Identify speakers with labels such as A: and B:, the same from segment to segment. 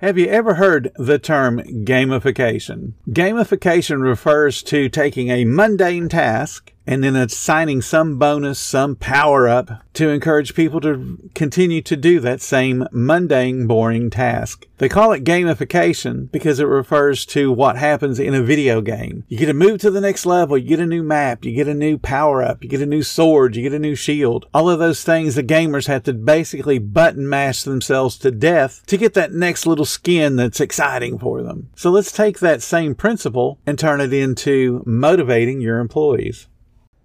A: Have you ever heard the term gamification? Gamification refers to taking a mundane task and then assigning some bonus, some power up to encourage people to continue to do that same mundane, boring task. They call it gamification because it refers to what happens in a video game. You get to move to the next level, you get a new map, you get a new power up, you get a new sword, you get a new shield. All of those things the gamers have to basically button mash themselves to death to get that next little skin that's exciting for them. So let's take that same principle and turn it into motivating your employees.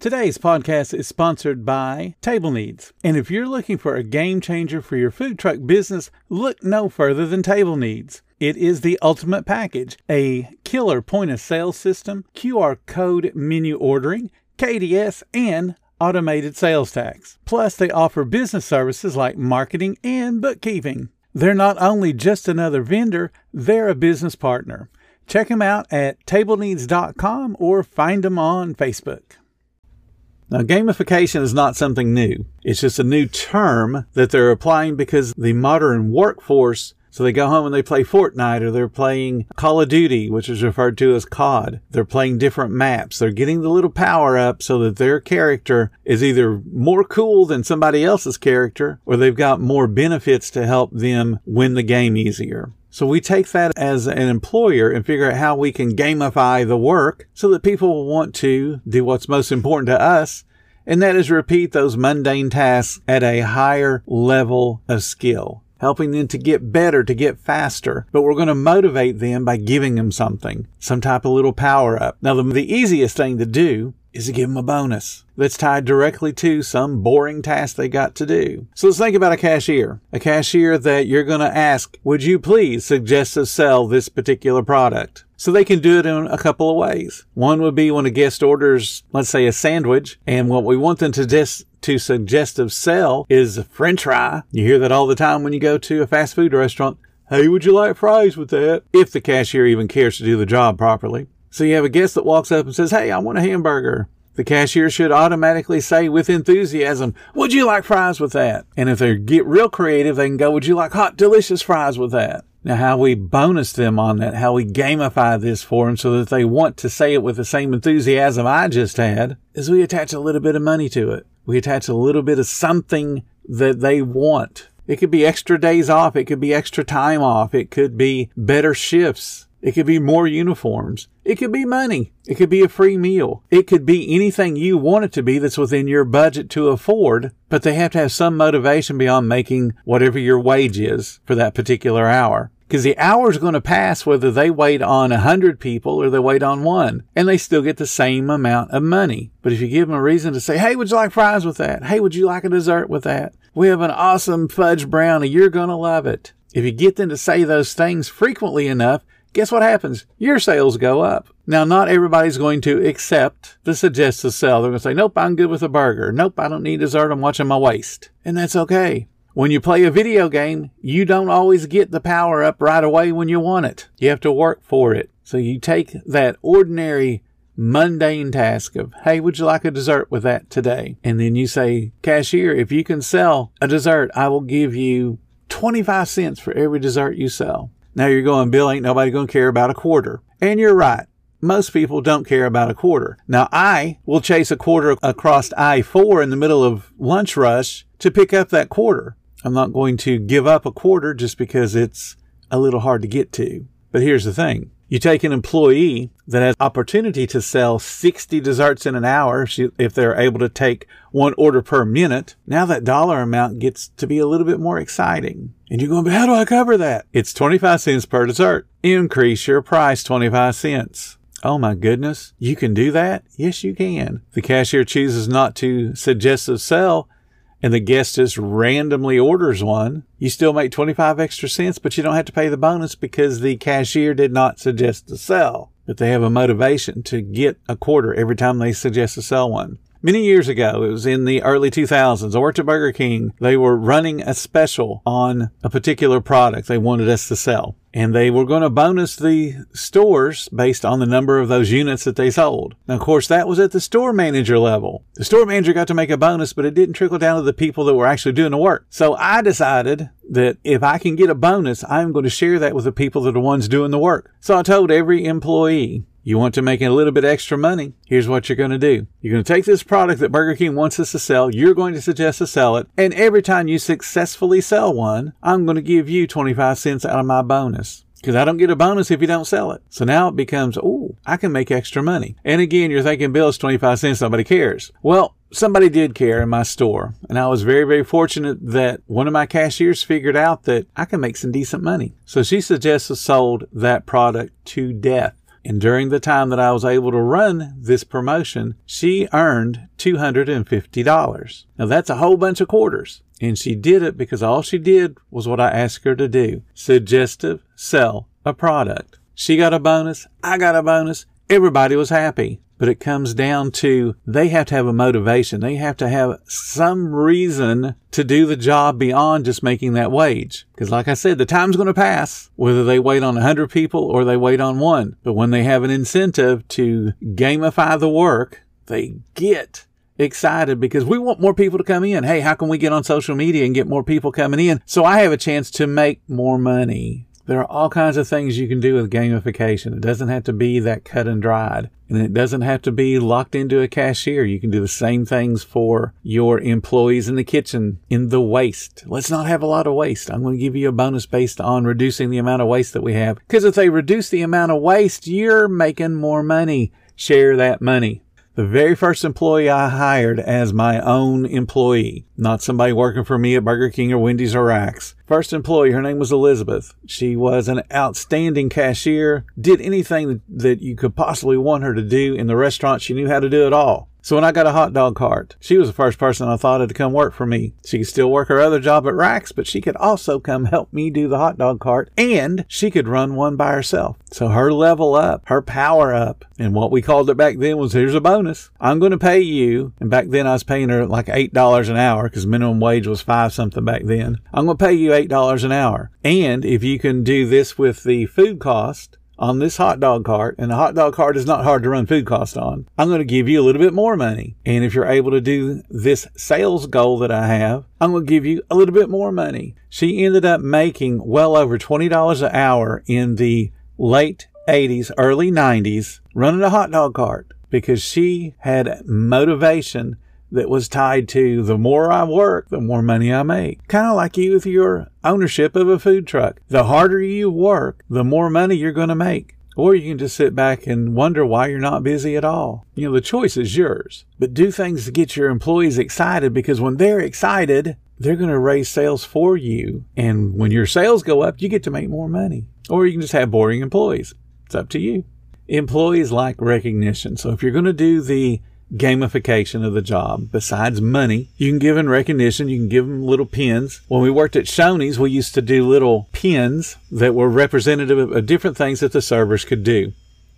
A: Today's podcast is sponsored by Table Needs. And if you're looking for a game changer for your food truck business, look no further than Table Needs. It is the ultimate package a killer point of sale system, QR code menu ordering, KDS, and automated sales tax. Plus, they offer business services like marketing and bookkeeping. They're not only just another vendor, they're a business partner. Check them out at tableneeds.com or find them on Facebook. Now, gamification is not something new. It's just a new term that they're applying because the modern workforce so they go home and they play Fortnite or they're playing Call of Duty, which is referred to as COD. They're playing different maps. They're getting the little power up so that their character is either more cool than somebody else's character or they've got more benefits to help them win the game easier. So we take that as an employer and figure out how we can gamify the work so that people will want to do what's most important to us. And that is repeat those mundane tasks at a higher level of skill helping them to get better, to get faster. But we're going to motivate them by giving them something, some type of little power up. Now, the, the easiest thing to do is to give them a bonus that's tied directly to some boring task they got to do. So let's think about a cashier. A cashier that you're going to ask, would you please suggest to sell this particular product? So they can do it in a couple of ways. One would be when a guest orders, let's say a sandwich, and what we want them to just to suggestive sell is a french fry. You hear that all the time when you go to a fast food restaurant. Hey, would you like fries with that? If the cashier even cares to do the job properly. So you have a guest that walks up and says, Hey, I want a hamburger. The cashier should automatically say with enthusiasm, Would you like fries with that? And if they get real creative, they can go, Would you like hot, delicious fries with that? Now, how we bonus them on that, how we gamify this for them so that they want to say it with the same enthusiasm I just had, is we attach a little bit of money to it we attach a little bit of something that they want. It could be extra days off. It could be extra time off. It could be better shifts. It could be more uniforms. It could be money. It could be a free meal. It could be anything you want it to be that's within your budget to afford, but they have to have some motivation beyond making whatever your wage is for that particular hour because the hour's going to pass whether they wait on a hundred people or they wait on one, and they still get the same amount of money. But if you give them a reason to say, "Hey, would you like fries with that? Hey, would you like a dessert with that? We have an awesome fudge brownie. You're going to love it." If you get them to say those things frequently enough, guess what happens? Your sales go up. Now, not everybody's going to accept the suggested sell. They're going to say, nope, I'm good with a burger. Nope, I don't need dessert. I'm watching my waist. And that's okay. When you play a video game, you don't always get the power up right away when you want it. You have to work for it. So you take that ordinary mundane task of, hey, would you like a dessert with that today? And then you say, cashier, if you can sell a dessert, I will give you 25 cents for every dessert you sell. Now you're going, Bill, ain't nobody going to care about a quarter. And you're right. Most people don't care about a quarter. Now I will chase a quarter across I-4 in the middle of lunch rush to pick up that quarter. I'm not going to give up a quarter just because it's a little hard to get to. But here's the thing. You take an employee that has opportunity to sell 60 desserts in an hour if they're able to take one order per minute. Now that dollar amount gets to be a little bit more exciting. And you're going, but how do I cover that? It's 25 cents per dessert. Increase your price 25 cents. Oh my goodness. You can do that? Yes, you can. The cashier chooses not to suggest a sell and the guest just randomly orders one, you still make 25 extra cents, but you don't have to pay the bonus because the cashier did not suggest to sell. but they have a motivation to get a quarter every time they suggest to sell one. Many years ago, it was in the early 2000s, I worked at Burger King, they were running a special on a particular product they wanted us to sell. And they were going to bonus the stores based on the number of those units that they sold. Now, of course, that was at the store manager level. The store manager got to make a bonus, but it didn't trickle down to the people that were actually doing the work. So I decided that if I can get a bonus, I'm going to share that with the people that are the ones doing the work. So I told every employee, you want to make a little bit extra money? Here's what you're going to do. You're going to take this product that Burger King wants us to sell. You're going to suggest to sell it. And every time you successfully sell one, I'm going to give you 25 cents out of my bonus because I don't get a bonus if you don't sell it. So now it becomes, oh, I can make extra money. And again, you're thinking, Bill, it's 25 cents. Nobody cares. Well, somebody did care in my store. And I was very, very fortunate that one of my cashiers figured out that I can make some decent money. So she suggested sold that product to death. And during the time that I was able to run this promotion, she earned $250. Now that's a whole bunch of quarters. And she did it because all she did was what I asked her to do. Suggestive sell a product. She got a bonus. I got a bonus. Everybody was happy but it comes down to they have to have a motivation. They have to have some reason to do the job beyond just making that wage. Because like I said, the time's going to pass, whether they wait on a 100 people or they wait on one. But when they have an incentive to gamify the work, they get excited because we want more people to come in. Hey, how can we get on social media and get more people coming in? So I have a chance to make more money. There are all kinds of things you can do with gamification. It doesn't have to be that cut and dried. And it doesn't have to be locked into a cashier. You can do the same things for your employees in the kitchen, in the waste. Let's not have a lot of waste. I'm going to give you a bonus based on reducing the amount of waste that we have. Because if they reduce the amount of waste, you're making more money. Share that money the very first employee I hired as my own employee, not somebody working for me at Burger King or Wendy's or Rax. First employee, her name was Elizabeth. She was an outstanding cashier, did anything that you could possibly want her to do in the restaurant. She knew how to do it all. So when I got a hot dog cart, she was the first person I thought of to come work for me. She could still work her other job at Rax, but she could also come help me do the hot dog cart and she could run one by herself. So her level up, her power up, and what we called it back then was here's a bonus. I'm going to pay you. And back then I was paying her like $8 an hour because minimum wage was five something back then. I'm going to pay you $8 an hour. And if you can do this with the food cost, on this hot dog cart, and the hot dog cart is not hard to run food cost on, I'm going to give you a little bit more money. And if you're able to do this sales goal that I have, I'm going to give you a little bit more money. She ended up making well over $20 an hour in the late 80s, early 90s, running a hot dog cart because she had motivation that was tied to the more I work, the more money I make. Kind of like you with your ownership of a food truck. The harder you work, the more money you're going to make. Or you can just sit back and wonder why you're not busy at all. You know, the choice is yours. But do things to get your employees excited because when they're excited, they're going to raise sales for you. And when your sales go up, you get to make more money. Or you can just have boring employees. It's up to you. Employees like recognition. So if you're going to do the gamification of the job. Besides money, you can give them recognition. You can give them little pins. When we worked at Shoney's, we used to do little pins that were representative of different things that the servers could do.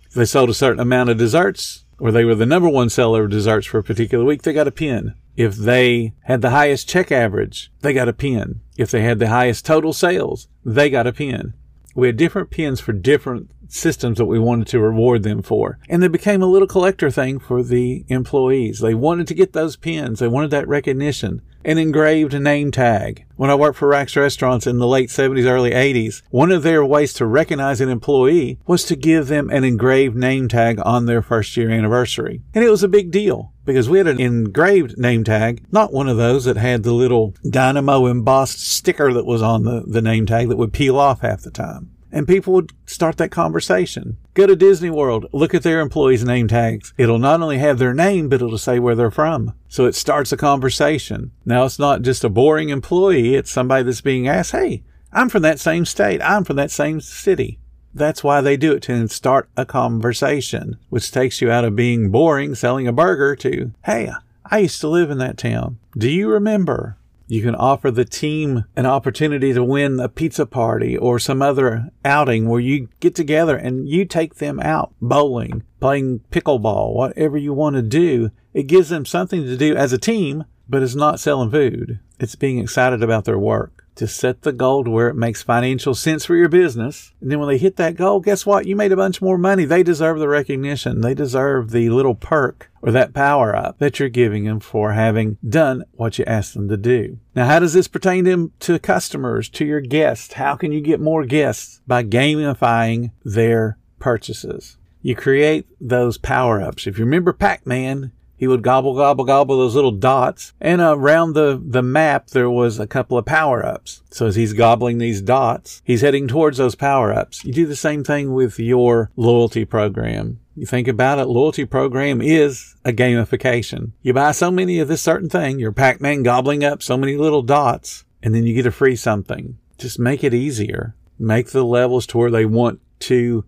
A: If they sold a certain amount of desserts, or they were the number one seller of desserts for a particular week, they got a pin. If they had the highest check average, they got a pin. If they had the highest total sales, they got a pin. We had different pins for different systems that we wanted to reward them for. And they became a little collector thing for the employees. They wanted to get those pins. They wanted that recognition. An engraved name tag. When I worked for Rax Restaurants in the late 70s, early 80s, one of their ways to recognize an employee was to give them an engraved name tag on their first year anniversary. And it was a big deal because we had an engraved name tag, not one of those that had the little dynamo embossed sticker that was on the, the name tag that would peel off half the time and people would start that conversation. Go to Disney World, look at their employees' name tags. It'll not only have their name, but it'll say where they're from. So it starts a conversation. Now it's not just a boring employee, it's somebody that's being asked, Hey, I'm from that same state. I'm from that same city. That's why they do it to start a conversation, which takes you out of being boring selling a burger to, Hey, I used to live in that town. Do you remember? You can offer the team an opportunity to win a pizza party or some other outing where you get together and you take them out bowling, playing pickleball, whatever you want to do. It gives them something to do as a team, but it's not selling food. It's being excited about their work to set the goal to where it makes financial sense for your business. And then when they hit that goal, guess what? You made a bunch more money. They deserve the recognition. They deserve the little perk or that power up that you're giving them for having done what you asked them to do. Now, how does this pertain to, to customers, to your guests? How can you get more guests? By gamifying their purchases. You create those power ups. If you remember Pac-Man, he would gobble, gobble, gobble those little dots. And around the, the map, there was a couple of power ups. So as he's gobbling these dots, he's heading towards those power ups. You do the same thing with your loyalty program. You think about it, loyalty program is a gamification. You buy so many of this certain thing, your Pac-Man gobbling up so many little dots, and then you get a free something. Just make it easier. Make the levels to where they want to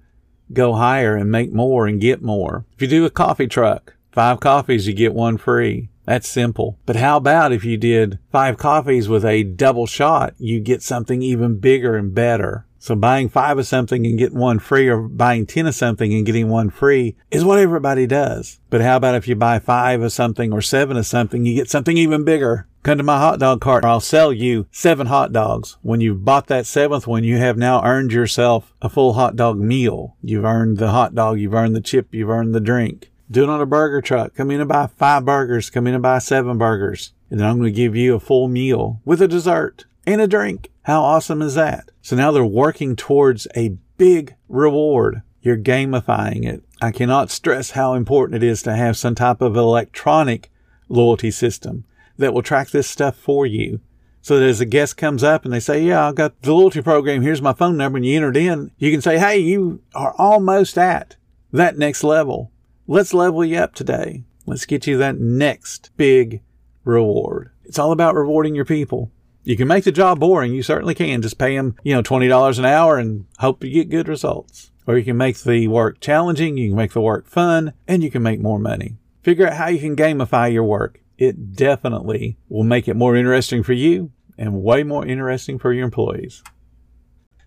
A: go higher and make more and get more. If you do a coffee truck, Five coffees, you get one free. That's simple. But how about if you did five coffees with a double shot? You get something even bigger and better. So buying five of something and getting one free or buying 10 of something and getting one free is what everybody does. But how about if you buy five of something or seven of something, you get something even bigger? Come to my hot dog cart or I'll sell you seven hot dogs. When you've bought that seventh one, you have now earned yourself a full hot dog meal. You've earned the hot dog. You've earned the chip. You've earned the drink. Do it on a burger truck. Come in and buy five burgers. Come in and buy seven burgers. And then I'm going to give you a full meal with a dessert and a drink. How awesome is that? So now they're working towards a big reward. You're gamifying it. I cannot stress how important it is to have some type of electronic loyalty system that will track this stuff for you. So that as a guest comes up and they say, yeah, I've got the loyalty program. Here's my phone number. And you enter it in. You can say, Hey, you are almost at that next level. Let's level you up today. Let's get you that next big reward. It's all about rewarding your people. You can make the job boring. You certainly can. Just pay them, you know, $20 an hour and hope you get good results. Or you can make the work challenging. You can make the work fun and you can make more money. Figure out how you can gamify your work. It definitely will make it more interesting for you and way more interesting for your employees.